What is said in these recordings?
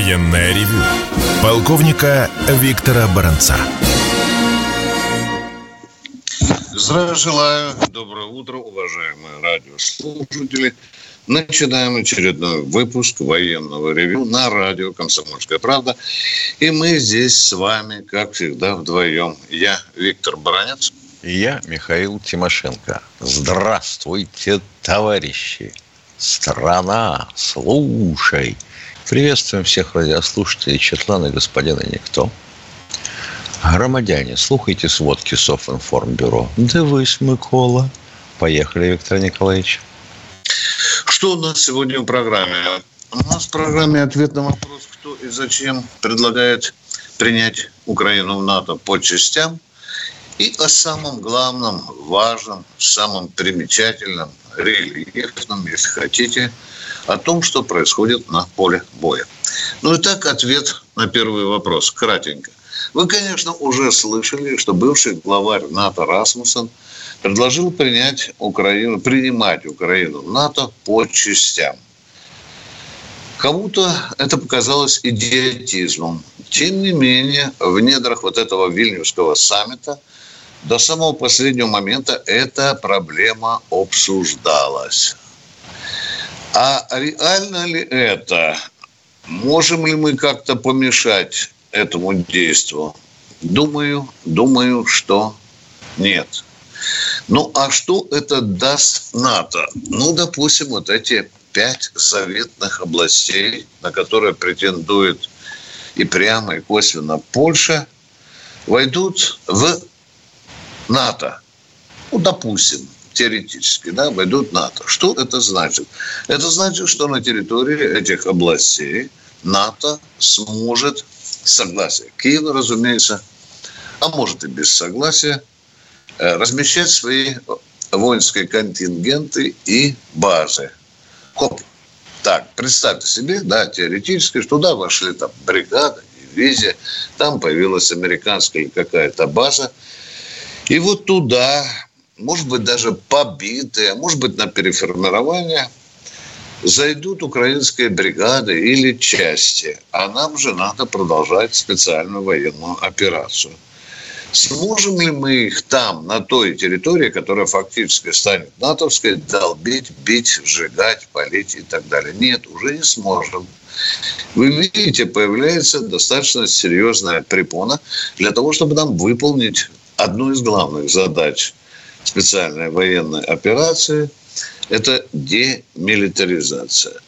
Военное ревю полковника Виктора Баранца. Здравия желаю. Доброе утро, уважаемые радиослушатели. Начинаем очередной выпуск военного ревю на радио «Комсомольская правда». И мы здесь с вами, как всегда, вдвоем. Я Виктор Баранец. И я Михаил Тимошенко. Здравствуйте, товарищи. Страна, слушай. Приветствуем всех радиослушателей Четлана господина Никто. Громадяне, слухайте сводки Софинформбюро. Дивись, Микола. Поехали, Виктор Николаевич. Что у нас сегодня в программе? У нас в программе ответ на вопрос, кто и зачем предлагает принять Украину в НАТО по частям. И о самом главном, важном, самом примечательном, рельефном, если хотите, о том, что происходит на поле боя. Ну и так ответ на первый вопрос, кратенько. Вы, конечно, уже слышали, что бывший главарь НАТО Расмуссен предложил принять Украину, принимать Украину НАТО по частям. Кому-то это показалось идиотизмом. Тем не менее, в недрах вот этого Вильнюсского саммита до самого последнего момента эта проблема обсуждалась. А реально ли это? Можем ли мы как-то помешать этому действию? Думаю, думаю, что нет. Ну, а что это даст НАТО? Ну, допустим, вот эти пять заветных областей, на которые претендует и прямо, и косвенно Польша, войдут в НАТО. Ну, допустим, теоретически, да, войдут в НАТО. Что это значит? Это значит, что на территории этих областей НАТО сможет согласие Киева, разумеется, а может и без согласия, э, размещать свои воинские контингенты и базы. Хоп. Так, представьте себе, да, теоретически, что туда вошли там бригада, дивизия, там появилась американская какая-то база. И вот туда может быть, даже побитые, может быть, на переформирование, зайдут украинские бригады или части, а нам же надо продолжать специальную военную операцию. Сможем ли мы их там, на той территории, которая фактически станет натовской, долбить, бить, сжигать, палить и так далее? Нет, уже не сможем. Вы видите, появляется достаточно серьезная препона для того, чтобы нам выполнить одну из главных задач специальной военной операции – это демилитаризация.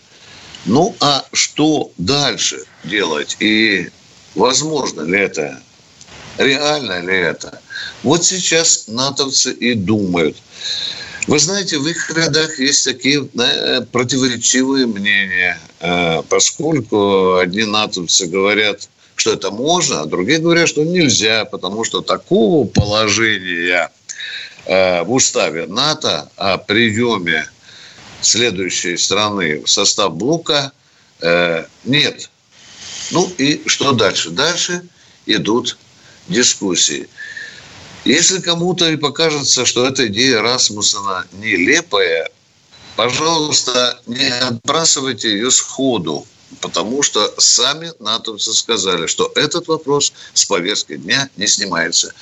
Ну, а что дальше делать? И возможно ли это? Реально ли это? Вот сейчас натовцы и думают. Вы знаете, в их рядах есть такие противоречивые мнения, э, поскольку одни натовцы говорят, что это можно, а другие говорят, что нельзя, потому что такого положения – Э, в уставе НАТО о приеме следующей страны в состав блока э, нет. Ну и что дальше? Дальше идут дискуссии. Если кому-то и покажется, что эта идея Расмуссена нелепая, пожалуйста, не отбрасывайте ее сходу потому что сами натовцы сказали, что этот вопрос с повестки дня не снимается.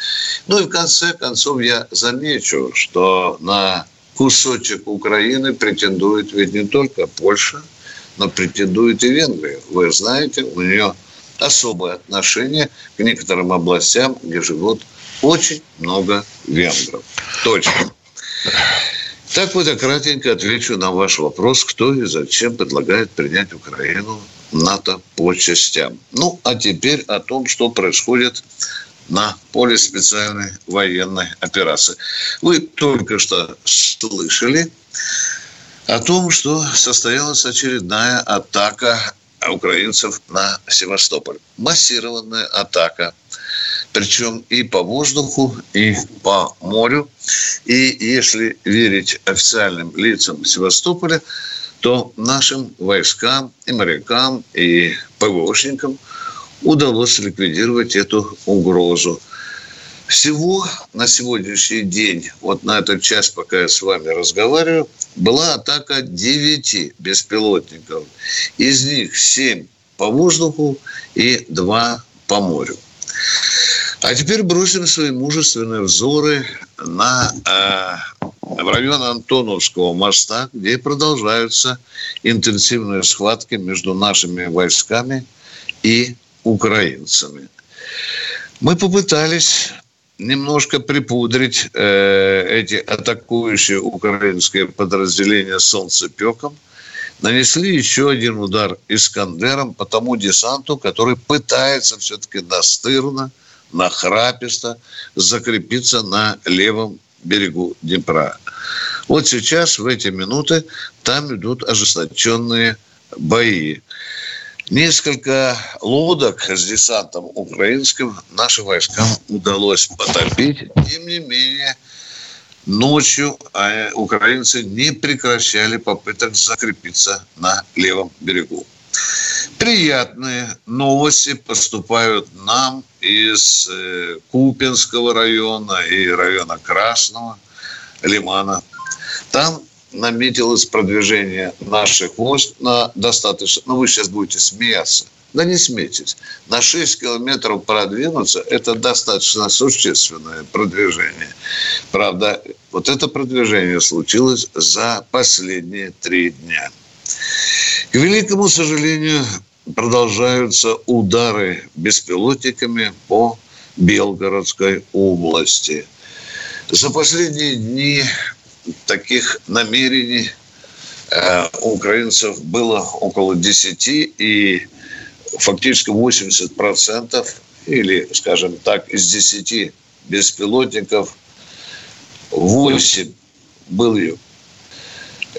Ну и в конце концов я замечу, что на кусочек Украины претендует ведь не только Польша, но претендует и Венгрия. Вы знаете, у нее особое отношение к некоторым областям, где живут очень много венгров. Точно. Так вот, я кратенько отвечу на ваш вопрос, кто и зачем предлагает принять Украину НАТО по частям. Ну, а теперь о том, что происходит на поле специальной военной операции. Вы только что слышали о том, что состоялась очередная атака украинцев на Севастополь. Массированная атака причем и по воздуху, и по морю. И если верить официальным лицам Севастополя, то нашим войскам и морякам, и ПВОшникам удалось ликвидировать эту угрозу. Всего на сегодняшний день, вот на этот час, пока я с вами разговариваю, была атака 9 беспилотников. Из них 7 по воздуху и два по морю. А теперь бросим свои мужественные взоры на э, в район Антоновского моста, где продолжаются интенсивные схватки между нашими войсками и украинцами. Мы попытались немножко припудрить э, эти атакующие украинские подразделения солнцепеком, нанесли еще один удар Искандером по тому десанту, который пытается все-таки настырно, нахраписто закрепиться на левом берегу Днепра. Вот сейчас, в эти минуты, там идут ожесточенные бои. Несколько лодок с десантом украинским нашим войскам удалось потопить. Тем не менее, ночью а, украинцы не прекращали попыток закрепиться на левом берегу. Приятные новости поступают нам из э, Купинского района и района Красного Лимана. Там наметилось продвижение наших войск на достаточно... Ну, вы сейчас будете смеяться. Да не смейтесь. На 6 километров продвинуться – это достаточно существенное продвижение. Правда, вот это продвижение случилось за последние три дня. К великому сожалению, продолжаются удары беспилотниками по Белгородской области. За последние дни таких намерений э, у украинцев было около 10, и фактически 80% или, скажем так, из 10 беспилотников 8 были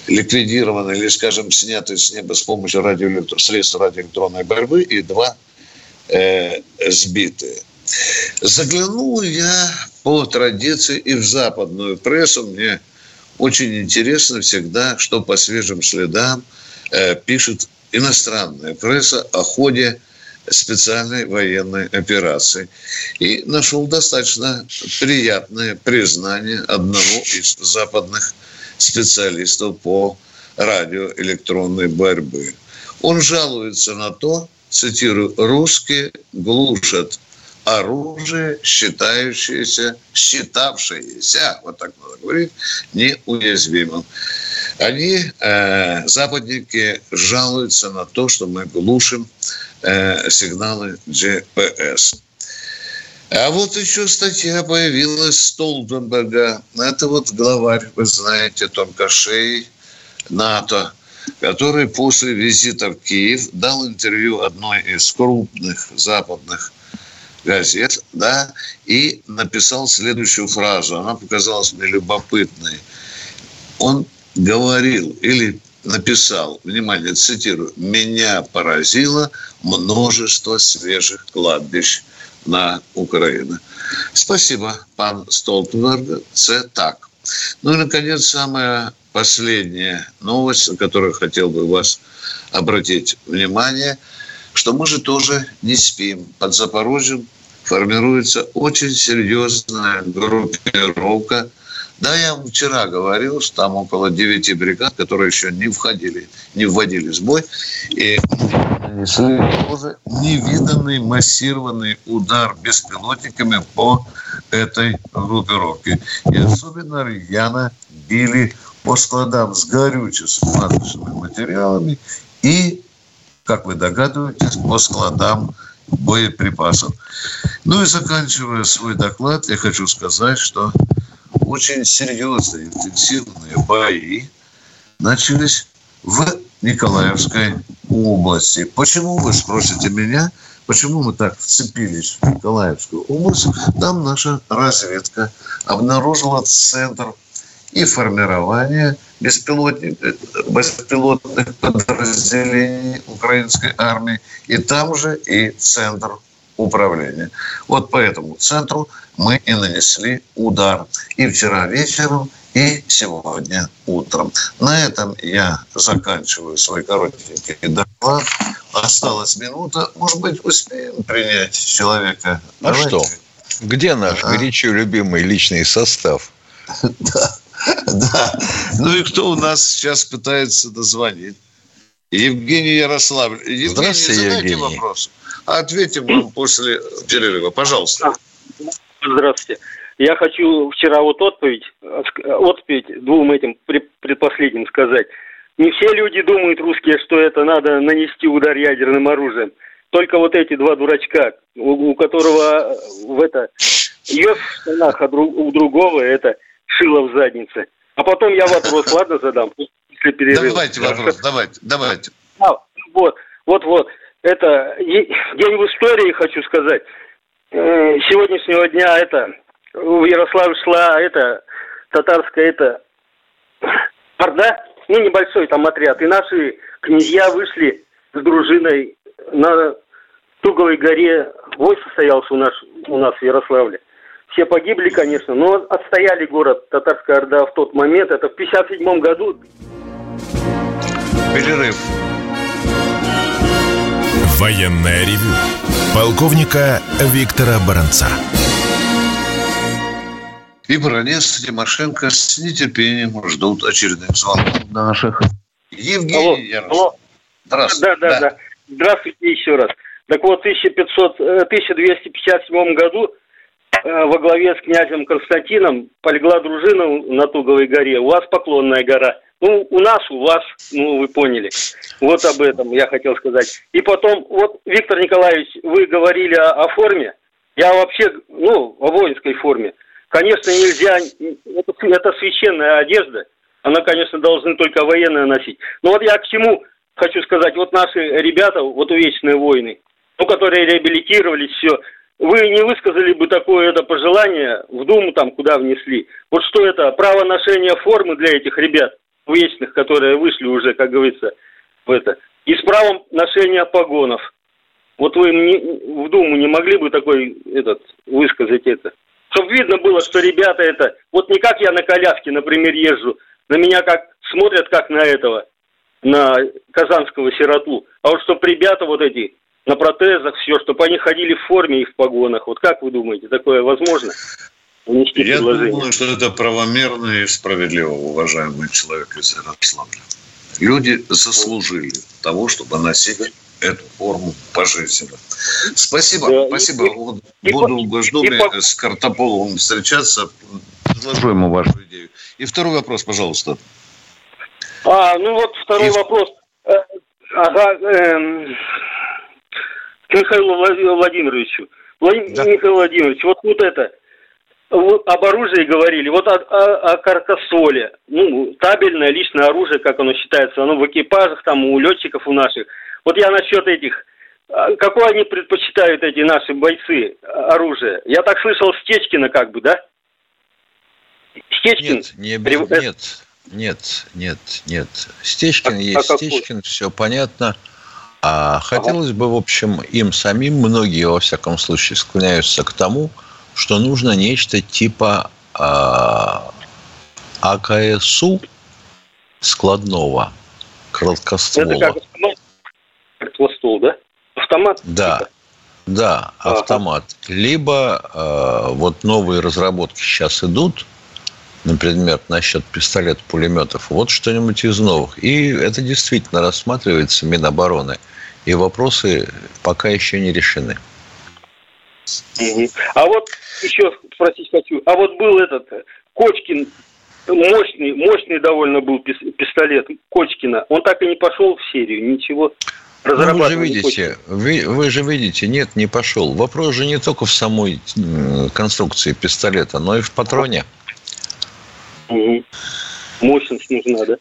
ликвидированы или, скажем, сняты с неба с помощью радиоэлектро... средств радиоэлектронной борьбы и два э, сбиты. Заглянул я по традиции и в западную прессу. Мне очень интересно всегда, что по свежим следам э, пишет иностранная пресса о ходе специальной военной операции. И нашел достаточно приятное признание одного из западных специалистов по радиоэлектронной борьбы. Он жалуется на то, цитирую, русские глушат оружие, считающееся, считавшееся, вот так надо говорить, неуязвимым. Они, э, западники, жалуются на то, что мы глушим э, сигналы GPS. А вот еще статья появилась Столтенберга. Это вот главарь, вы знаете, тонкошей НАТО, который после визита в Киев дал интервью одной из крупных западных газет, да, и написал следующую фразу. Она показалась мне любопытной. Он говорил или написал, внимание, цитирую, «Меня поразило множество свежих кладбищ на Украину». Спасибо, пан Столтенберг. Це так. Ну и, наконец, самая последняя новость, на которую хотел бы вас обратить внимание – что мы же тоже не спим. Под Запорожьем формируется очень серьезная группировка. Да, я вам вчера говорил, что там около 9 бригад, которые еще не входили, не вводили в бой. И нанесли тоже невиданный массированный удар беспилотниками по этой группировке. И особенно рьяно били по складам с горюче-смазочными материалами и как вы догадываетесь, по складам боеприпасов. Ну и заканчивая свой доклад, я хочу сказать, что очень серьезные, интенсивные бои начались в Николаевской области. Почему, вы спросите меня, почему мы так вцепились в Николаевскую область? Там наша разведка обнаружила центр и формирование беспилотных, беспилотных подразделений украинской армии, и там же и центр управления. Вот по этому центру мы и нанесли удар. И вчера вечером, и сегодня утром. На этом я заканчиваю свой коротенький доклад. Осталась минута. Может быть, успеем принять человека? А Давайте. что? Где наш а? горячо любимый личный состав? Да. Да. Ну и кто у нас сейчас пытается дозвонить? Евгений Ярославль. Евгений, Здравствуйте, задайте Евгений. вопрос. Ответим вам после перерыва. Пожалуйста. Здравствуйте. Я хочу вчера вот отповедь, отповедь двум этим пред- предпоследним сказать. Не все люди думают, русские, что это надо нанести удар ядерным оружием. Только вот эти два дурачка, у, у которого в это ее в штанах, а дру- у другого это шило в заднице. А потом я вопрос, ладно, задам после перерыва. Давайте вопрос, давайте, давайте. А, вот, вот, вот. Это день в истории, хочу сказать. Э, Сегодняшнего дня это в Ярославль шла это татарская это орда, ну небольшой там отряд, и наши князья вышли с дружиной на Туговой горе. Бой состоялся у нас у нас в Ярославле. Все погибли, конечно, но отстояли город татарская орда в тот момент. Это в 57 году Перерыв. Военное ревю полковника Виктора Баранца. И Баранец, и Тимошенко с нетерпением ждут очередных звонков наших. Евгений Алло, алло. Здравствуйте. Да, да, да, Здравствуйте еще раз. Так вот, в 1500, э, 1257 году во главе с князем Константином полегла дружина на Туговой горе. У вас Поклонная гора. Ну, у нас, у вас, ну, вы поняли. Вот об этом я хотел сказать. И потом, вот, Виктор Николаевич, вы говорили о, о форме. Я вообще, ну, о воинской форме. Конечно, нельзя, это, это священная одежда. Она, конечно, должны только военные носить. Но вот я к чему хочу сказать. Вот наши ребята, вот увечные воины, ну, которые реабилитировались, все. Вы не высказали бы такое это пожелание в Думу, там, куда внесли. Вот что это, право ношения формы для этих ребят, вечных, которые вышли уже, как говорится, в это. И с правом ношения погонов. Вот вы мне в Думу не могли бы такой этот высказать это? Чтобы видно было, что ребята это... Вот не как я на коляске, например, езжу, на меня как смотрят как на этого, на казанского сироту. А вот чтобы ребята вот эти на протезах, все, чтобы они ходили в форме и в погонах. Вот как вы думаете, такое возможно? Внести Я предложение. думаю, что это правомерно и справедливо, уважаемый человек из Ярославля. Люди заслужили того, чтобы носить эту форму пожизненно. Спасибо, Да, и- спасибо. и- Вот и Буду по- в Госдуме и с Картополовым встречаться. Изложу ему вашу идею. И второй вопрос, пожалуйста. А, ну вот второй И- вопрос. Э, Ага, эм, к Михаилу Влад- Владимировичу. Владимир Да. Михаил Владимирович, вот, вот это, вы об оружии говорили, вот о, о- о каркасоле, ну, табельное личное оружие, как оно считается, оно в экипажах, там, у летчиков у наших. Вот я насчет этих, а, какое они предпочитают, эти наши бойцы, а, оружие? Я так слышал, Стечкина как бы, да? Стечкин? Нет, не нет, нет, нет, нет. Стечкин А- а есть какой? Стечкин, все понятно. А хотелось бы, в общем, им самим, многие, во всяком случае, склоняются к тому, что нужно нечто типа а, АКСУ складного, короткоствола. Это как автомат? Как ствол, да? Автомат? Да, типа? да, Ага. автомат. Либо э, вот новые разработки сейчас идут, например, насчет пистолет-пулеметов. Вот что-нибудь из новых. И это действительно рассматривается Минобороны. И вопросы пока еще не решены. А вот еще спросить хочу. А вот был этот э, Кочкин, мощный, мощный довольно был пис- пистолет Кочкина. Он так и не пошел в серию, ничего. Ну, вы же видите, вы, вы же видите, нет, не пошел. Вопрос же не только в самой конструкции пистолета, но и в патроне. Мгм. Мощность нужна, да?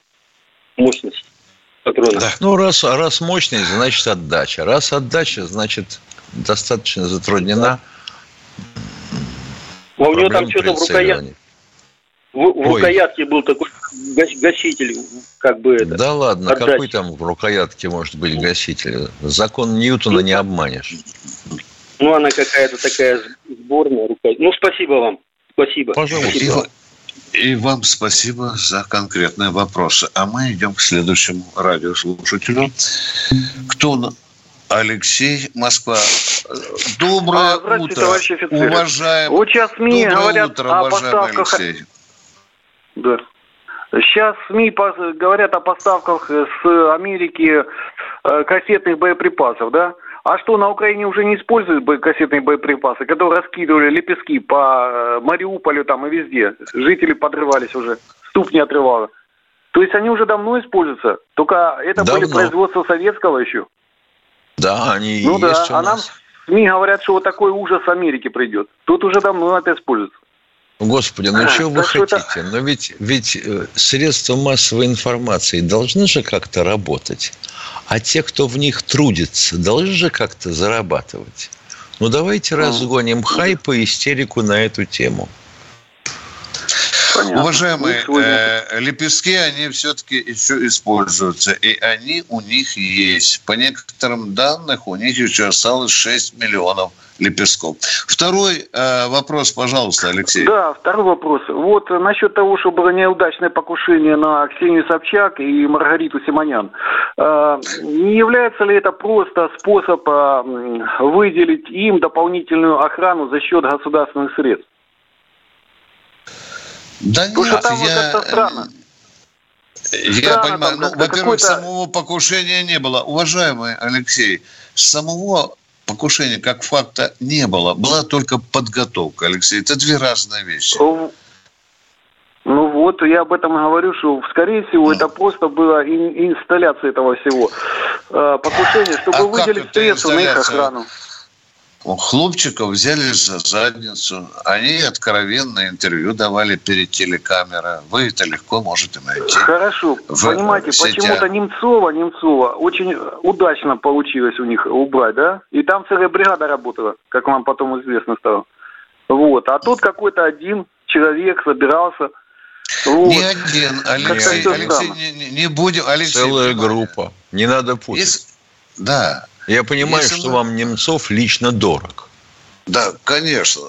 Мощность патрона. Да. Ну, раз, раз мощный, значит отдача. Раз отдача, значит достаточно затруднена. А у него там что-то в, рукоят... прицеливания. в, в Ой. рукоятке был такой гас- гаситель, как бы это. Да ладно, отдача. какой там в рукоятке может быть гаситель? Закон Ньютона не обманешь. Ну, она какая-то такая сборная рукоять. Ну, спасибо вам. Спасибо. Пожалуйста. ва- и вам спасибо за конкретные вопросы. А мы идем к следующему радиослушателю. Кто? Алексей, Москва. Доброе А, здравствуйте, утро, товарищи офицеры. уважаемый. Вот сейчас СМИ Доброе говорят утро, о уважаемый поставках... Алексей. Да. Сейчас СМИ говорят о поставках с Америки э, кассетных боеприпасов, да? А что, на Украине уже не используют кассетные боеприпасы, которые раскидывали лепестки по э, Мариуполю там и везде? Жители подрывались уже, ступни отрывало. То есть они уже давно используются, только это давно. были производства советского еще. Да, они ну, есть да. у а нам СМИ говорят, что вот такой ужас Америки придет. Тут уже давно это используется. Господи, ну а, что вы хотите? Это... Но ведь, ведь э, средства массовой информации должны же как-то работать. А те, кто в них трудится, должны же как-то зарабатывать. Ну, давайте разгоним хайп и истерику на эту тему. Понятно. Уважаемые, э, лепестки, они все-таки еще используются, и они у них есть. По некоторым данным, у них еще осталось 6 миллионов лепестков. Второй э, вопрос, пожалуйста, Алексей. Да, второй вопрос. Вот насчет того, что было неудачное покушение на Ксению Собчак и Маргариту Симонян. Э, не является ли это просто способ э, выделить им дополнительную охрану за счет государственных средств? Да Потому нет, там я... вот странно. Я странно, понимаю, ну, во-первых, самого покушения не было. Уважаемый Алексей, самого покушения как факта не было. Была только подготовка, Алексей. Это две разные вещи. Ну, ну вот, я об этом говорю, что, скорее всего, это просто была инсталляция этого всего. Э, покушение, чтобы а выделить средства на их охрану. Хлопчиков взяли за задницу. Они откровенное интервью давали перед телекамерой. Вы это легко можете найти. Хорошо. В, Понимаете, почему-то Немцова, Немцова очень удачно получилось у них убрать, да? И там целая бригада работала, как вам потом известно стало. Вот. А тут какой-то один человек собирался. Вот. Не один, Алексей. Алексей, не, не будем. Алексей, Целая группа. Не надо путать. Если... Да. Я понимаю, Если что мы... вам Немцов лично дорог. Да, конечно.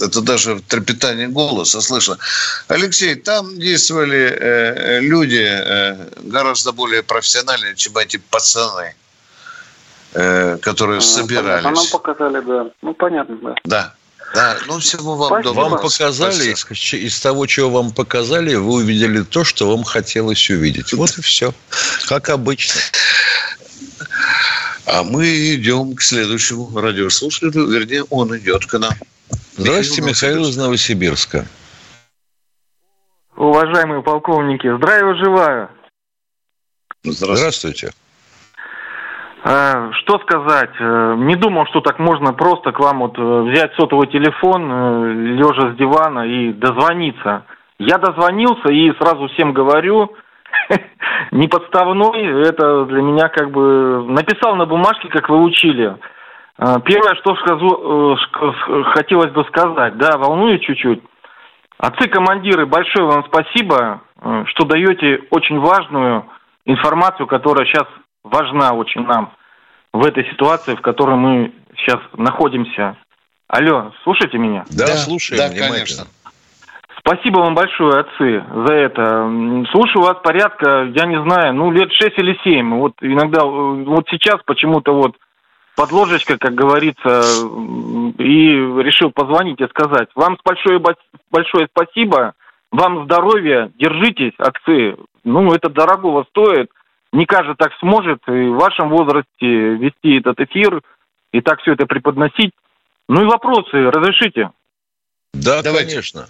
Это даже трепетание голоса слышно. Алексей, там действовали э, люди э, гораздо более профессиональные, чем эти пацаны, э, которые ну, собирались. А нам показали, да. Ну, понятно, да. Да. Да, ну всего вам Спасибо. Вам показали, из, из того, чего вам показали, вы увидели то, что вам хотелось увидеть. Вот и все. Как обычно. А мы идем к следующему радиослушателю, вернее, он идет к нам. Здравствуйте, Михаил из Новосибирска. Уважаемые полковники, здравия желаю. Здравствуйте. А, что сказать? Э, не думал, что так можно просто к вам вот э, взять сотовый телефон, э, лежа с дивана и дозвониться. Я дозвонился и сразу всем говорю, не подставной, это для меня как бы написал на бумажке, как вы учили. А, первое, что скажу, э, хотелось бы сказать, да, волнует чуть-чуть. Отцы-командиры, большое вам спасибо, э, что даете очень важную информацию, которая сейчас важна очень нам в этой ситуации, в которой мы сейчас находимся. Алло, слушайте меня? Да, да слушаем да. Конечно. Спасибо вам большое, отцы, за это. Слушаю вас порядка, я не знаю, ну, лет шесть или семь. Вот иногда, вот сейчас почему-то вот под ложечкой, как говорится, и решил позвонить и сказать. Вам большое, большое спасибо, вам здоровья, держитесь, отцы. Ну, это дорогого стоит. Не каждый так сможет и в вашем возрасте вести этот эфир и так все это преподносить. Ну и вопросы разрешите? Да, Давайте. конечно.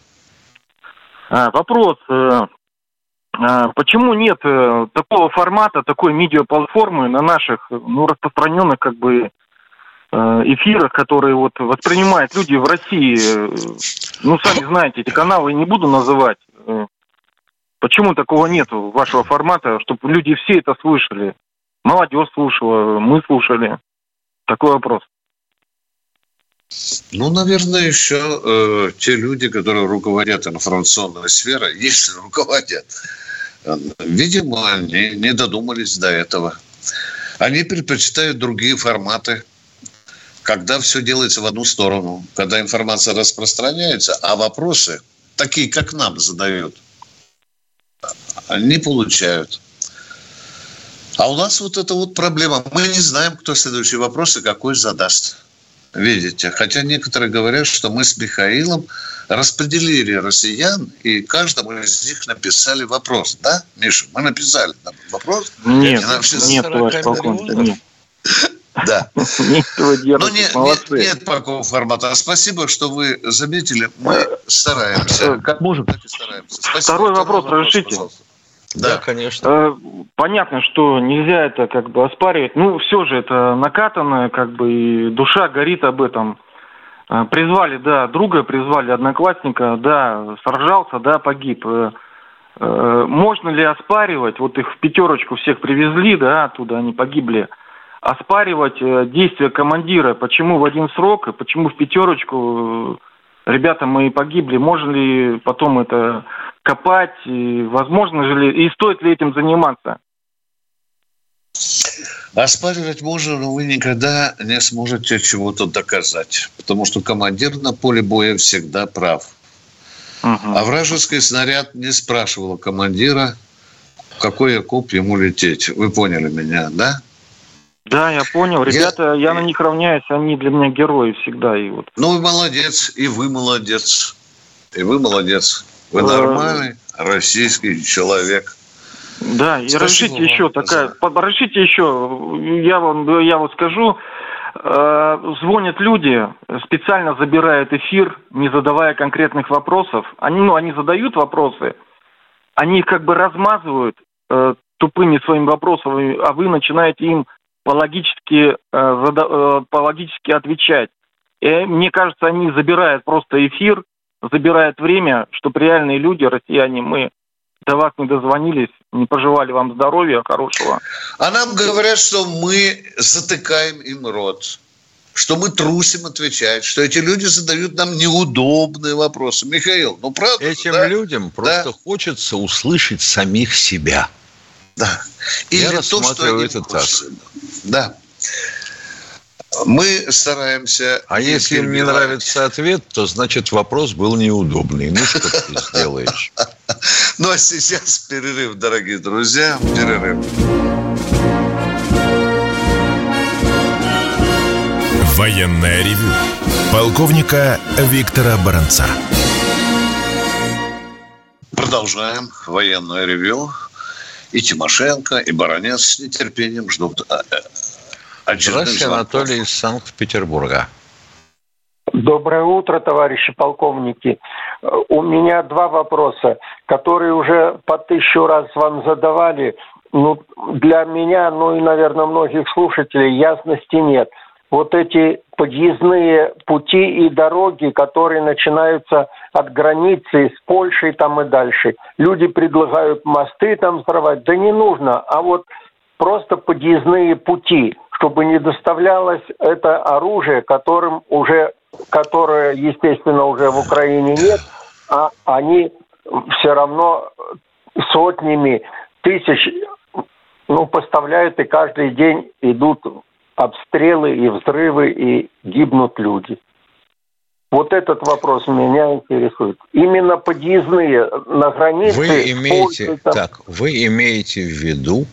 А, вопрос. Э, а, почему нет э, такого формата, такой медиаплатформы на наших ну, распространенных как бы э, эфирах, которые вот воспринимают люди в России? Ну, сами знаете, эти каналы не буду называть. Почему такого нет вашего формата, чтобы люди все это слышали? Молодежь слушала, мы слушали. Такой вопрос. Ну, наверное, еще э, те люди, которые руководят информационной сферой, если руководят, э, видимо, они не додумались до этого. Они предпочитают другие форматы, когда все делается в одну сторону, когда информация распространяется, а вопросы, такие, как нам задают, не получают. А у нас вот эта вот проблема. Мы не знаем, кто следующий вопрос и какой задаст. Видите. Хотя некоторые говорят, что мы с Михаилом распределили россиян, и каждому из них написали вопрос. Да, Миша, мы написали вопрос? Нет, нет, товарищ полковник, нет. Да. Ну, нет, нет, нет такого формата. Спасибо, что вы заметили. Мы стараемся. Как можем. Так и стараемся. Спасибо. Второй вопрос разрешите. Да, конечно. Э, понятно, что нельзя это как бы оспаривать. Ну, все же это накатанное, как бы, и душа горит об этом. Э, призвали, да, друга, призвали одноклассника, да, сражался, да, погиб. Э, можно ли оспаривать, вот их в пятерочку всех привезли, да, оттуда они погибли, оспаривать действия командира, почему в один срок, почему в пятерочку ребята мы погибли, можно ли потом это копать, и возможно же ли, и стоит ли этим заниматься? Оспаривать можно, но вы никогда не сможете чего-то доказать, потому что командир на поле боя всегда прав. Угу. А вражеский снаряд не спрашивал командира, в какой окоп ему лететь. Вы поняли меня, да? Да, я понял. Ребята, я, я на них равняюсь, они для меня герои всегда. И вот. Ну, вы молодец, и вы молодец. И вы молодец. Вы нормальный российский человек. Да, и разрешите еще такая, разрешите еще, я вам, я вот скажу, э, звонят люди, специально забирают эфир, не задавая конкретных вопросов. Они, ну, они задают вопросы, они их как бы размазывают э, тупыми своими вопросами, а вы начинаете им по-логически, э, зада, э, по-логически отвечать. И мне кажется, они забирают просто эфир, забирает время, чтобы реальные люди, россияне, мы до вас не дозвонились, не пожелали вам здоровья хорошего. А нам говорят, что мы затыкаем им рот, что мы трусим отвечать, что эти люди задают нам неудобные вопросы. Михаил, ну правда? Этим да? людям просто да? хочется услышать самих себя. Да. Или Я то, что они это так. Да. Мы стараемся... А если им не нравится ответ, то значит вопрос был неудобный. Ну, что ты сделаешь? Ну, а сейчас перерыв, дорогие друзья. Перерыв. Военная ревю. Полковника Виктора Баранца. Продолжаем военное ревю. И Тимошенко, и Баранец с нетерпением ждут э, Здравствуйте, Анатолий из Санкт-Петербурга. Доброе утро, товарищи полковники. У меня два вопроса, которые уже по тысячу раз вам задавали. Ну, для меня, ну и, наверное, многих слушателей ясности нет. Вот эти подъездные пути и дороги, которые начинаются от границы с Польшей там и дальше. Люди предлагают мосты там взорвать. Да не нужно. А вот просто подъездные пути чтобы не доставлялось это оружие, которым уже, которое, естественно, уже в Украине нет, а они все равно сотнями тысяч ну, поставляют, и каждый день идут обстрелы и взрывы, и гибнут люди. Вот этот вопрос меня интересует. Именно подъездные на границе... Вы имеете, так, вы имеете в виду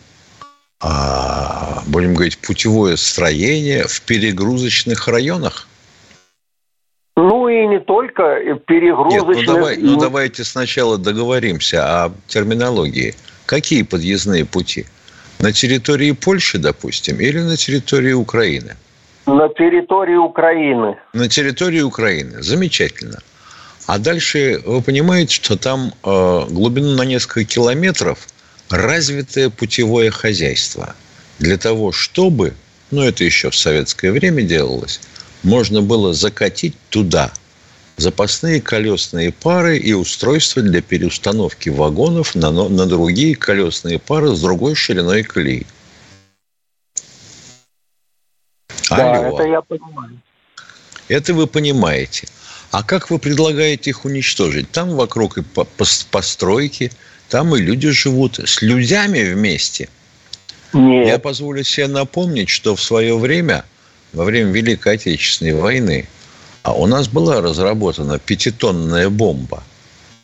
будем говорить, путевое строение в перегрузочных районах? Ну и не только перегрузочных. Нет, ну, давай, ну давайте сначала договоримся о терминологии. Какие подъездные пути? На территории Польши, допустим, или на территории Украины? На территории Украины. На территории Украины. Замечательно. А дальше вы понимаете, что там э, глубину на несколько километров – развитое путевое хозяйство для того, чтобы, ну это еще в советское время делалось, можно было закатить туда запасные колесные пары и устройства для переустановки вагонов на, на другие колесные пары с другой шириной колеи. Да, Алло. это я понимаю. Это вы понимаете. А как вы предлагаете их уничтожить? Там вокруг и постройки, там и люди живут с людьми вместе. Нет. Я позволю себе напомнить, что в свое время, во время Великой Отечественной войны, а у нас была разработана пятитонная бомба.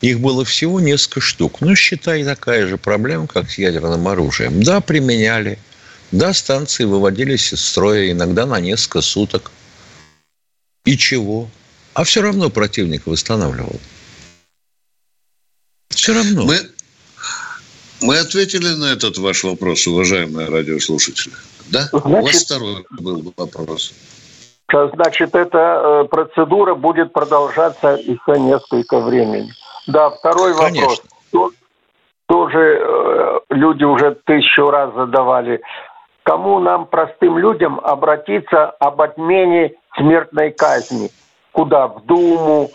Их было всего несколько штук. Ну, считай, такая же проблема, как с ядерным оружием. Да, применяли. Да, станции выводились из строя иногда на несколько суток. И чего? А все равно противник восстанавливал. Все равно. Мы, мы ответили на этот ваш вопрос, уважаемые радиослушатели. Да? Значит, У вас второй был вопрос. Значит, эта э, процедура будет продолжаться еще несколько времени. Да, второй Конечно. вопрос. Тоже э, люди уже тысячу раз задавали. Кому нам, простым людям, обратиться об отмене смертной казни? Куда? В Думу,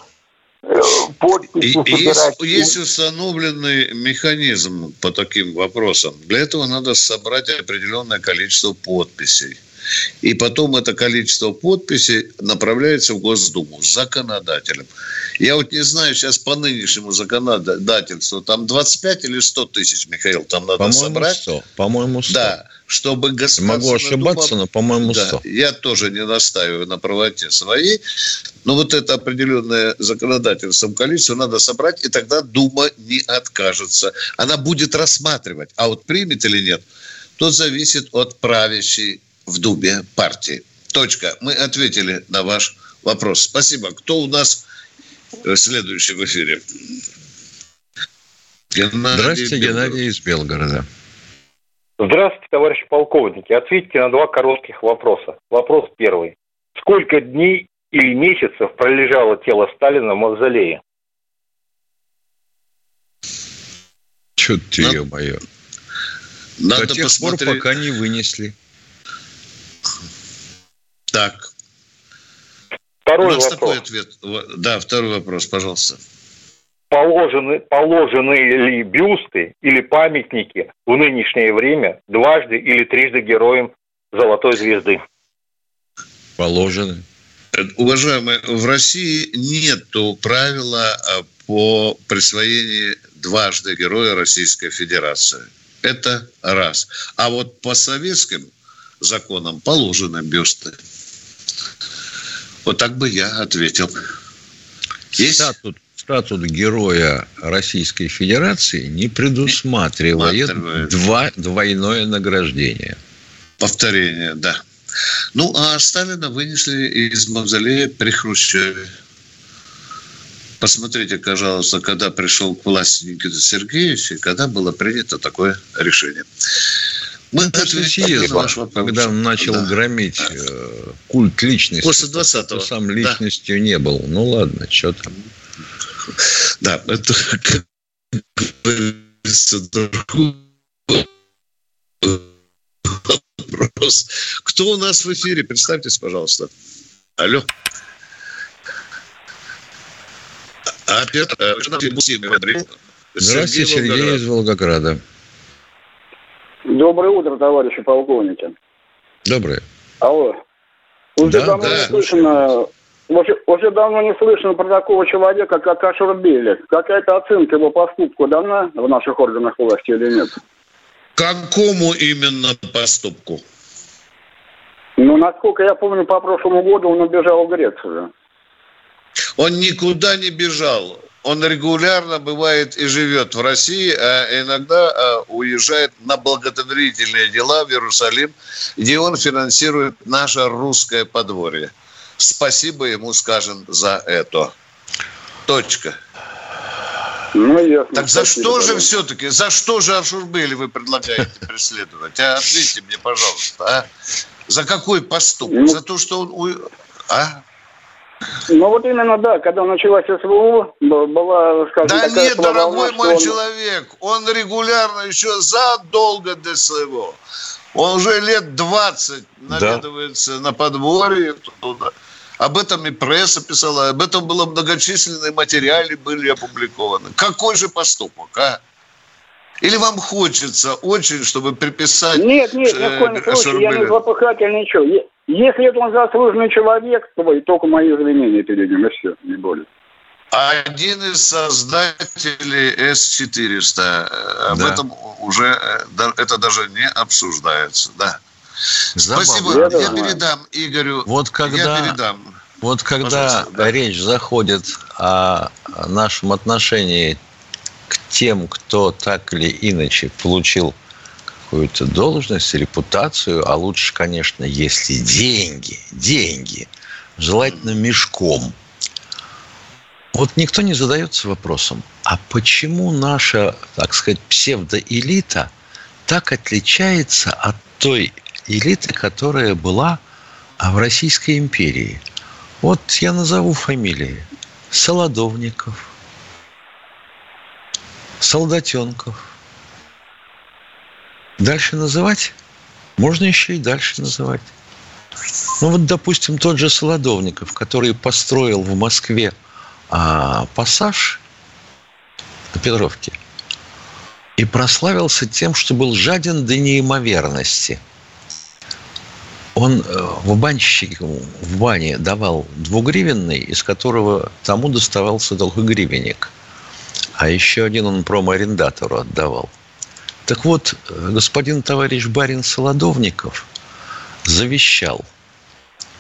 подписи есть, есть установленный механизм по таким вопросам. Для этого надо собрать определенное количество подписей. И потом это количество подписей направляется в Госдуму законодателем. Я вот не знаю, сейчас по нынешнему законодательству, там 25 или 100 тысяч, Михаил, там надо по-моему, собрать. 100. По-моему, 100. Да, чтобы Государственная Могу ошибаться, Дума... но, по-моему, 100. Да, я тоже не настаиваю на правоте своей, но вот это определенное законодательством количество надо собрать, и тогда Дума не откажется. Она будет рассматривать, а вот примет или нет, то зависит от правящей в Думе партии. Точка. Мы ответили на ваш вопрос. Спасибо. Кто у нас Э, следующий в эфире. Геннадий Здравствуйте, Белгород. Геннадий из Белгорода. Здравствуйте, товарищи полковники. Ответьте на два коротких вопроса. Вопрос первый. Сколько дней или месяцев пролежало тело Сталина в мавзолее? Чё ты, Надо... ё-моё. Надо До тех посмотреть... пор, пока не вынесли. Так, Второй У нас вопрос. такой ответ. Да, второй вопрос, пожалуйста. Положены, положены ли бюсты или памятники в нынешнее время дважды или трижды героям Золотой Звезды? Положены. Уважаемые, в России нет правила а, по присвоению дважды Героя Российской Федерации. Это раз. А вот по советским законам положены бюсты. Вот так бы я ответил. Есть? Статут, статут героя Российской Федерации не предусматривает два, двойное награждение. Повторение, да. Ну, а Сталина вынесли из мавзолея при Хрущеве. Посмотрите, пожалуйста, когда пришел к власти Никита Сергеевич и когда было принято такое решение. Мы ответили на ваш вопрос. Когда он начал да. громить. Э, культ личности. После 20-го. Сам личностью да. не был. Ну ладно, что там. Да, это как вопрос. Кто у нас в эфире? Представьтесь, пожалуйста. Алло. А, Петр, э, Здравствуйте, Сергей из Волгограда. Доброе утро, товарищи полковники. Доброе. Алло. Уже да, давно да, не слышно, уже, уже давно не слышно про такого человека, как Ашурбели. Какая-то оценка его поступку дана в наших органах власти или нет? Какому именно поступку? Ну, насколько я помню, по прошлому году он убежал в Грецию. Он никуда не бежал он регулярно бывает и живет в России, а иногда а, уезжает на благотворительные дела в Иерусалим, где он финансирует наше русское подворье. Спасибо ему, скажем, за это. Точка. Ну, ясно. Так за Спасибо, что же все-таки, за что же Ашурбели вы предлагаете преследовать? А ответьте мне, пожалуйста, а? За какой поступок? Ну, за то, что он... А? Ну вот именно, да, когда началась СВО, была, скажем, Да такая нет, дорогой мой он... человек, он регулярно еще задолго до СВО. Он уже лет 20 наведывается да. на подворье туда. Об этом и пресса писала, об этом было многочисленные материалы были опубликованы. Какой же поступок, а? Или вам хочется очень, чтобы приписать... Нет, нет, ни в коем э, случае, я не злопыхатель, ничего. Если это он заслуженный человек, то и только мои извинения перед ним, и все, не более. Один из создателей С-400. Об да. этом уже, э, это даже не обсуждается, да. Забавно. Спасибо, я, я передам Игорю. Вот когда, я передам. Вот когда да. речь заходит о нашем отношении к тем, кто так или иначе получил какую-то должность, репутацию, а лучше, конечно, если деньги, деньги желательно мешком. Вот никто не задается вопросом, а почему наша, так сказать, псевдоэлита так отличается от той элиты, которая была в Российской империи? Вот я назову фамилии. Солодовников, Солдатенков. Дальше называть? Можно еще и дальше называть. Ну вот, допустим, тот же Солодовников, который построил в Москве а, пассаж на Петровке и прославился тем, что был жаден до неимоверности. Он э, в банщике, в бане давал двугривенный, из которого тому доставался долгогривенник. А еще один он промоарендатору отдавал. Так вот, э, господин товарищ барин Солодовников завещал –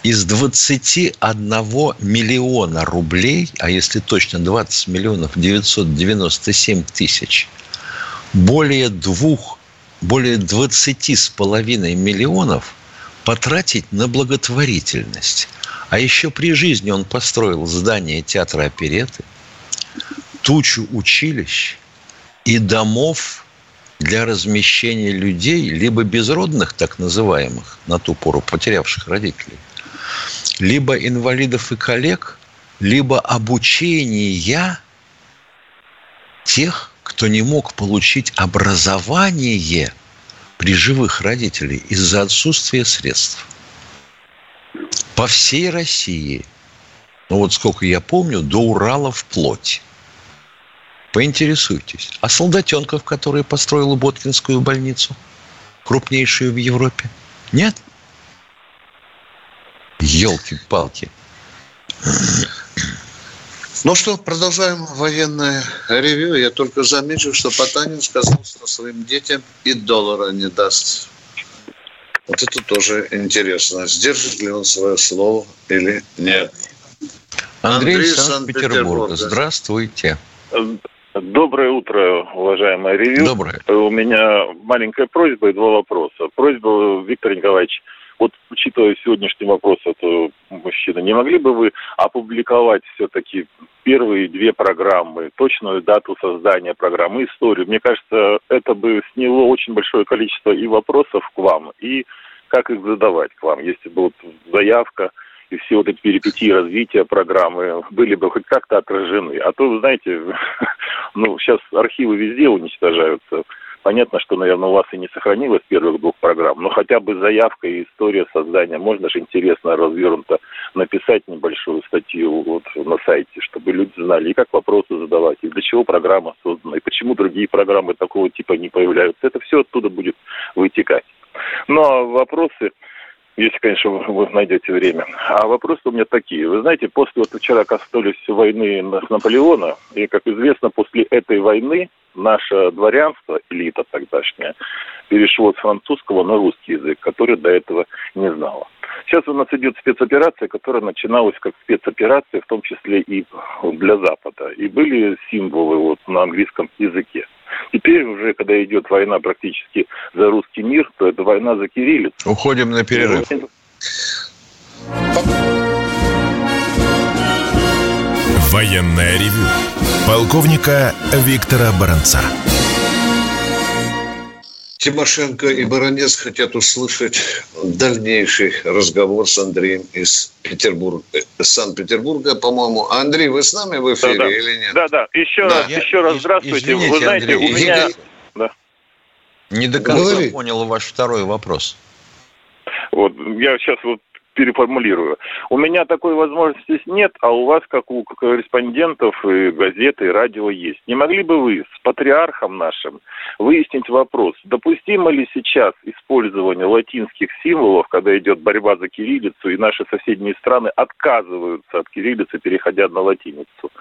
из 21 миллиона рублей, а если точно 20 миллионов 997 тысяч, более двух, более 20 с половиной миллионов потратить на благотворительность. А еще при жизни он построил здание театра опереты, тучу училищ и домов для размещения людей, либо безродных, так называемых, на ту пору потерявших родителей, либо инвалидов и коллег, либо обучения тех, кто не мог получить образование при живых родителей из-за отсутствия средств. По всей России, ну вот сколько я помню, до Урала вплоть. Поинтересуйтесь. А Солдатенков, который построил Боткинскую больницу, крупнейшую в Европе, нет? Елки-палки. Ну что, продолжаем военное ревью. Я только замечу, что Потанин сказал, что своим детям и доллара не даст. Вот это тоже интересно. Сдержит ли он свое слово или нет? Андрей, Андрей Санкт-Петербург. Здравствуйте. Доброе утро, уважаемая ревью. Доброе. У меня маленькая просьба и два вопроса. Просьба, Виктор Николаевич, вот, учитывая сегодняшний вопрос этого мужчины, не могли бы вы опубликовать все-таки первые две программы, точную дату создания программы, историю? Мне кажется, это бы сняло очень большое количество и вопросов к вам, и как их задавать к вам, если бы вот заявка и все вот эти перипетии развития программы были бы хоть как-то отражены. А то, вы знаете, ну, сейчас архивы везде уничтожаются. Понятно, что, наверное, у вас и не сохранилось первых двух программ, но хотя бы заявка и история создания. Можно же интересно, развернуто написать небольшую статью вот на сайте, чтобы люди знали, и как вопросы задавать, и для чего программа создана, и почему другие программы такого типа не появляются. Это все оттуда будет вытекать. Ну, а вопросы если, конечно, вы найдете время. А вопросы у меня такие. Вы знаете, после вот вчера коснулись войны с Наполеона, и, как известно, после этой войны наше дворянство, элита тогдашняя, перешло с французского на русский язык, который до этого не знало. Сейчас у нас идет спецоперация, которая начиналась как спецоперация, в том числе и для Запада. И были символы вот на английском языке. Теперь уже, когда идет война практически за русский мир, то это война за кириллицу. Уходим на перерыв. Военная ревю. Полковника Виктора Баранца. Тимошенко и Баранец хотят услышать дальнейший разговор с Андреем из Петербурга, э, Санкт-Петербурга, по-моему. Андрей, вы с нами в эфире да, да. или нет? Да, да. Еще да. раз, Я, еще раз здравствуйте. Извините, вы знаете, Андрей, у меня... Да. Не до конца Говори. понял ваш второй вопрос. Вот, я сейчас вот переформулирую. У меня такой возможности нет, а у вас, как у корреспондентов и газеты, и радио есть. Не могли бы вы с патриархом нашим выяснить вопрос, допустимо ли сейчас использование латинских символов, когда идет борьба за кириллицу, и наши соседние страны отказываются от кириллицы, переходя на латиницу?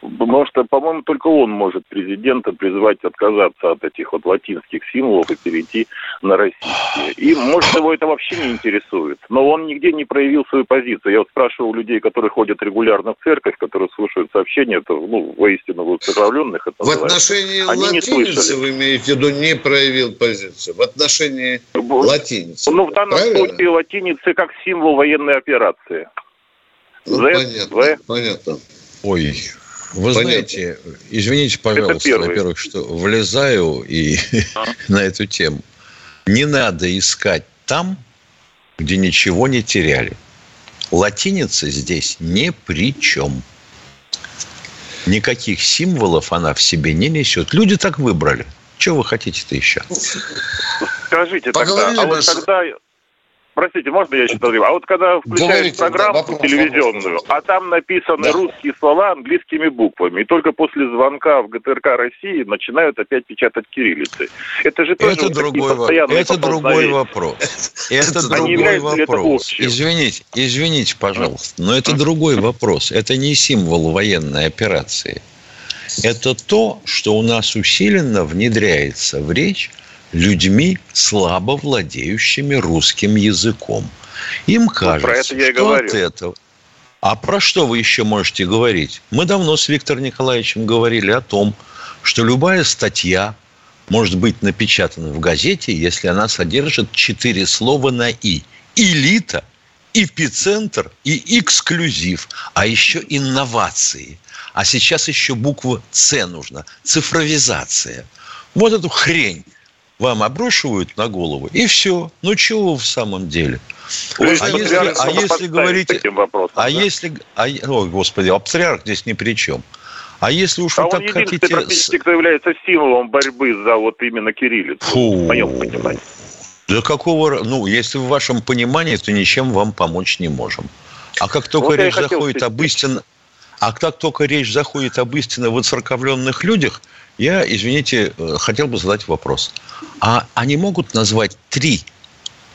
Потому что, по-моему, только он может президента призвать отказаться от этих вот латинских символов и перейти на российские. И, может, его это вообще не интересует. Но он нигде не проявил свою позицию. Я вот спрашивал людей, которые ходят регулярно в церковь, которые слушают сообщения, это, ну, воистину высокоправленных. Это в называется. отношении Они латиницы, вы имеете в виду, не проявил позицию? В отношении вот. латиницы? Ну, в данном Правильно? случае латиницы как символ военной операции. Ну, понятно, понятно. Ой, вы Понятно. знаете, извините, пожалуйста, во-первых, что влезаю и а? на эту тему. Не надо искать там, где ничего не теряли. Латиница здесь ни при чем. Никаких символов она в себе не несет. Люди так выбрали. Чего вы хотите-то еще? Скажите тогда, а вот тогда Простите, можно я еще договорю? А вот когда включаешь Говорите, программу да, вопрос, телевизионную, вопрос. а там написаны да. русские слова английскими буквами, и только после звонка в ГТРК России начинают опять печатать кириллицы. Это же тоже это вот другой, это другой вопрос. Это другой вопрос. Извините, извините, пожалуйста, но это другой вопрос. Это не символ военной операции. Это то, что у нас усиленно внедряется в речь людьми, слабо владеющими русским языком. Им кажется, про это я и что говорю. от этого... А про что вы еще можете говорить? Мы давно с Виктором Николаевичем говорили о том, что любая статья может быть напечатана в газете, если она содержит четыре слова на «и». Элита, эпицентр и эксклюзив, а еще инновации. А сейчас еще буква «Ц» нужна. Цифровизация. Вот эту хрень вам обрушивают на голову, и все. Ну, чего в самом деле? а если, а если говорить... Вопросом, а да? если... А, ой, господи, а патриарх здесь ни при чем. А если уж а вы так хотите... практически, кто является символом борьбы за вот именно кириллицу. Фу. В моем понимании. Да какого... Ну, если в вашем понимании, то ничем вам помочь не можем. А как только вот речь заходит об истинно... А как только речь заходит об истинно выцерковленных людях, я, извините, э, хотел бы задать вопрос. А они могут назвать три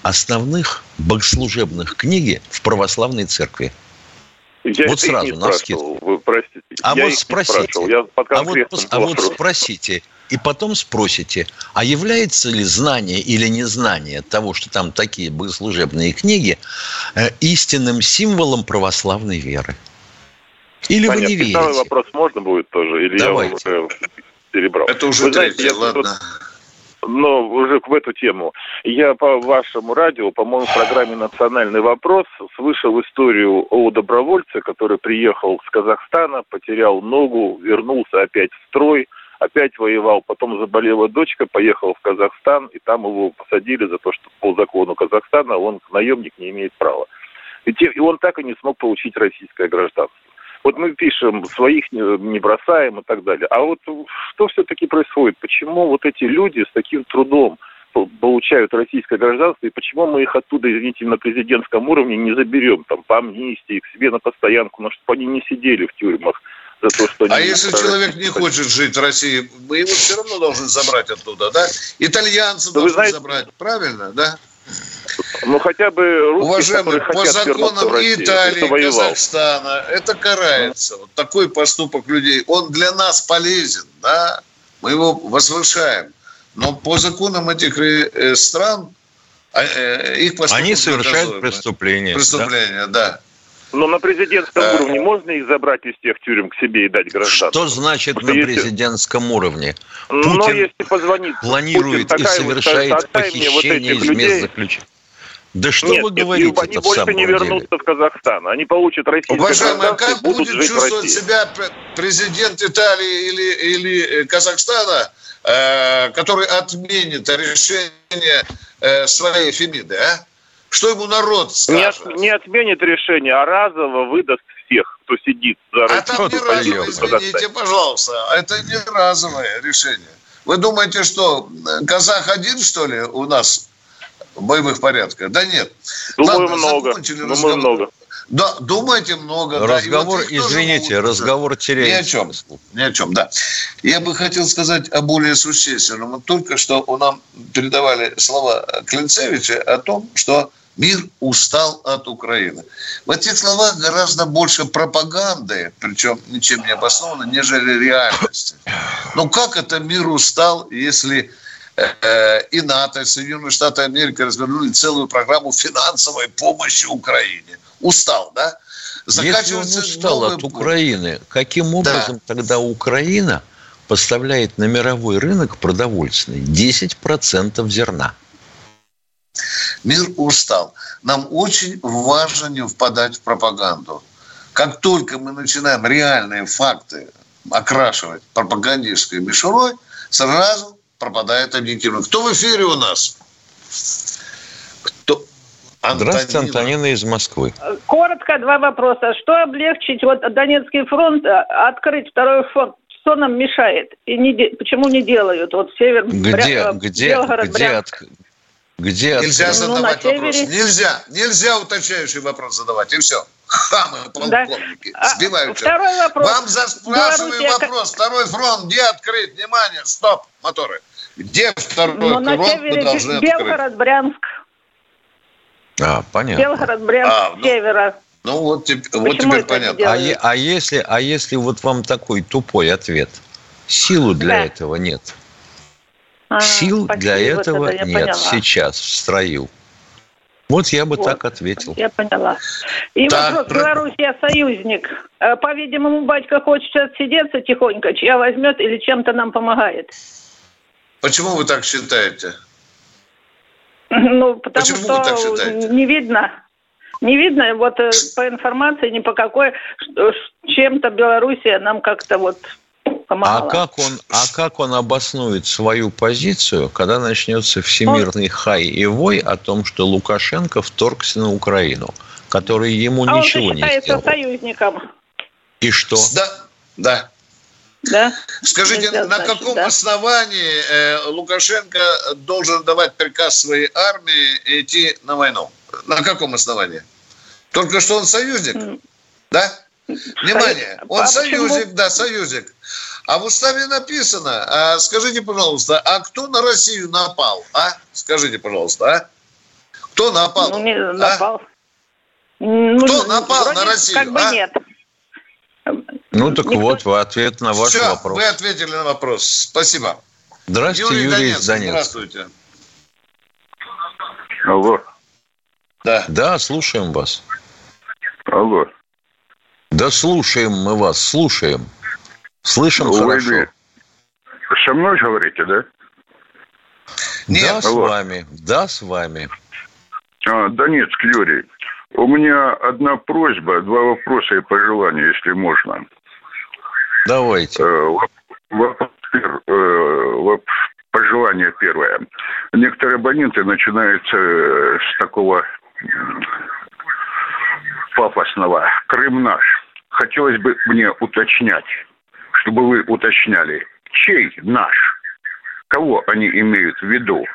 основных богослужебных книги в православной церкви? Я вот сразу, на скидку. Вы простите. А я вот спросите. Я а, вот, а вот спросите. И потом спросите, а является ли знание или незнание того, что там такие богослужебные книги, э, истинным символом православной веры? Или Понятно. вы не верите? Второй вопрос можно будет тоже? Или Давайте. я уже перебрал. Это уже Вы третий, знаете, ладно. но уже в эту тему. Я по вашему радио, по-моему, в программе «Национальный вопрос» слышал историю о добровольце, который приехал с Казахстана, потерял ногу, вернулся опять в строй, опять воевал, потом заболела дочка, поехал в Казахстан, и там его посадили за то, что по закону Казахстана он наемник не имеет права. И он так и не смог получить российское гражданство. Вот мы пишем, своих не бросаем и так далее. А вот что все-таки происходит? Почему вот эти люди с таким трудом получают российское гражданство, и почему мы их оттуда, извините, на президентском уровне не заберем, там, по амнистии, к себе на постоянку, но чтобы они не сидели в тюрьмах за то, что... А если человек не хочет жить в России, мы его все равно должны забрать оттуда, да? Итальянцы да должны знаете... забрать, правильно, да? Ну, хотя бы русские, Уважаемые, по законам Россию, Италии, Казахстана, это карается. Вот такой поступок людей, он для нас полезен, да? Мы его возвышаем. Но по законам этих э, стран а, э, их поступок Они совершают преступления. Преступления, да. да. Но на президентском а... уровне можно их забрать из тех тюрем к себе и дать гражданство? Что значит Потому на если... президентском уровне? Путин Но если позвонит, планирует Путин и совершает вот, похищение из мест заключения. Да что нет, вы говорите? Нет, они больше не вернутся деле? в Казахстан. Они получат российское Уважаемые, а как будет чувствовать себя президент Италии или, или э, Казахстана, э, который отменит решение э, своей Фемиды, а? Что ему народ скажет? Не, не отменит решение, а разово выдаст всех, кто сидит за А там не разово, извините, пожалуйста, это не разовое решение. Вы думаете, что казах один, что ли, у нас боевых порядках? Да нет. Думаю, Ладно, много. Думаю, много. Да, думаете много. Разговор, да, вот извините, разговор теряется. Ни о чем. Ни о чем, да. Я бы хотел сказать о более существенном. Только что нам передавали слова Клинцевича о том, что Мир устал от Украины. В этих словах гораздо больше пропаганды, причем ничем не обоснованно, нежели реальности. Но как это мир устал, если и НАТО, и Соединенные Штаты Америки развернули целую программу финансовой помощи Украине? Устал, да? Если он устал от Украины, каким образом да. тогда Украина поставляет на мировой рынок продовольственный 10% зерна? Мир устал. Нам очень важно не впадать в пропаганду. Как только мы начинаем реальные факты окрашивать пропагандистской мишурой, сразу пропадает объективно. Кто в эфире у нас? Кто? Антонина. Здравствуйте, Антонина из Москвы. Коротко два вопроса. Что облегчить? Вот Донецкий фронт, э, открыть второй фронт, что нам мешает? И не, почему не делают? Вот север, где, Бря... где, Белгород, где, Брянск. Где Нельзя от... задавать ну, вопрос. Нельзя. Нельзя уточняющий вопрос задавать. И все. Хамы, полковники. Да. Сбивают. Второй вопрос. Вам заспрашиваю Белоруссия... вопрос. Второй фронт где открыт? Внимание, стоп, моторы. Где второй ну, фронт на севере мы должны Белгород, открыть? Брянск. А, понятно. Белгород, Брянск, а, ну, севера. Ну, вот, вот теперь понятно. А, а, если, а если вот вам такой тупой ответ? Силу для да. этого нет. А, Сил для этого нет поняла. сейчас в строю. Вот я бы вот, так ответил. Я поняла. И так, вопрос. Белоруссия союзник. Э, по-видимому, батька хочет отсидеться тихонько, чья возьмет или чем-то нам помогает. Почему вы так считаете? Ну, потому Почему что не видно. Не видно, вот э, по информации ни по какой, чем-то Белоруссия нам как-то вот помогала. А как он, а как он обоснует свою позицию, когда начнется всемирный он... хай и вой о том, что Лукашенко вторгся на Украину, который ему а ничего он не сделал? союзником. И что? Да, да. Да? Скажите, Нельзя, на каком да. основании э, Лукашенко должен давать приказ своей армии идти на войну? На каком основании? Только что он союзник, mm. да? Внимание, он а союзник, почему? да, союзник. А в уставе написано, а, скажите, пожалуйста, а кто на Россию напал? А? Скажите, пожалуйста, а? Кто напал? Ну, не напал. А? Ну, кто напал на Россию? Как бы а? нет. Ну, так Никто... вот, вы ответ на ваш Все, вопрос. вы ответили на вопрос. Спасибо. Здравствуйте, Юрий, Юрий из Донецка. Здравствуйте. Алло. Да. Да, слушаем вас. Алло. Да слушаем мы вас, слушаем. Слышим Вы хорошо. Со мной говорите, да? Нет. Да, с вами. Да, с вами. А, Донецк, Юрий. У меня одна просьба, два вопроса и пожелания, если можно. Давайте. Э, э, пожелание первое. Некоторые абоненты начинаются э, с такого пафосного. Крым наш. Хотелось бы мне уточнять чтобы вы уточняли, чей наш? Кого они имеют в виду?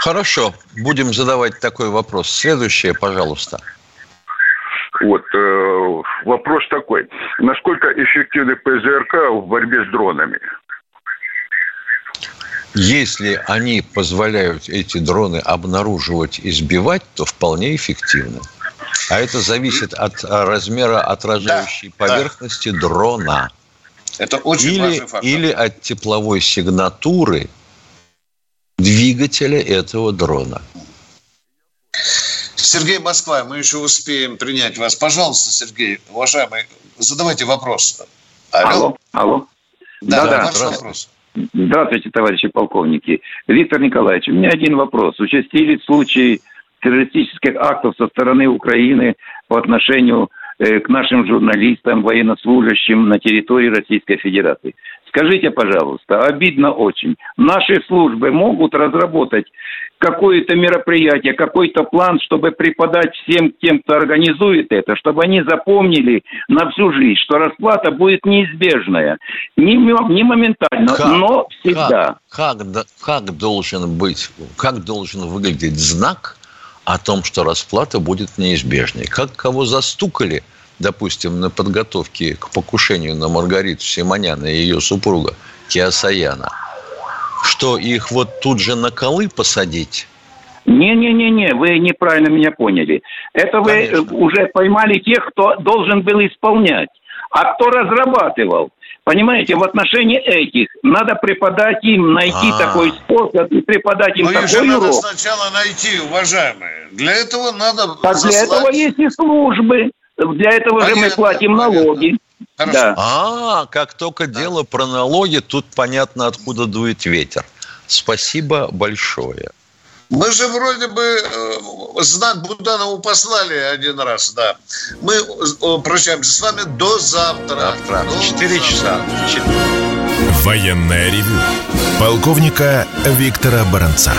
Хорошо, будем задавать такой вопрос. Следующее, пожалуйста. Вот э, вопрос такой: насколько эффективны ПЗРК в борьбе с дронами? Если они позволяют эти дроны обнаруживать и сбивать, то вполне эффективно. А это зависит от размера отражающей да, поверхности да. дрона. Это очень или, важный фактор. Или от тепловой сигнатуры двигателя этого дрона. Сергей Москва, мы еще успеем принять вас. Пожалуйста, Сергей, уважаемый, задавайте вопрос. Алло. Алло. Алло. Да, да, да. ваш вопрос. Здравствуйте, товарищи полковники. Виктор Николаевич, у меня один вопрос. Участились случаи террористических актов со стороны Украины по отношению к нашим журналистам, военнослужащим на территории Российской Федерации. Скажите, пожалуйста, обидно очень. Наши службы могут разработать какое-то мероприятие, какой-то план, чтобы преподать всем тем, кто организует это, чтобы они запомнили на всю жизнь, что расплата будет неизбежная. Не, не моментально, как, но всегда. Как, как, как должен быть, как должен выглядеть знак – о том, что расплата будет неизбежной. Как кого застукали, допустим, на подготовке к покушению на Маргариту Симоняна и ее супруга Киасаяна, что их вот тут же на колы посадить? Не-не-не-не, вы неправильно меня поняли. Это вы Конечно. уже поймали тех, кто должен был исполнять. А кто разрабатывал? Понимаете, в отношении этих надо преподать им, найти А-а-а. такой способ и преподать им Но такой же урок. надо сначала найти, уважаемые. Для этого надо Так заслать... для этого есть и службы. Для этого понятно, же мы платим понятно. налоги. Да. А, как только да. дело про налоги, тут понятно, откуда дует ветер. Спасибо большое. Мы же вроде бы э, знак Буданову послали один раз, да. Мы э, прощаемся с вами до завтра. Завтра. Четыре часа. 4. Военная ревю. Полковника Виктора Баранца.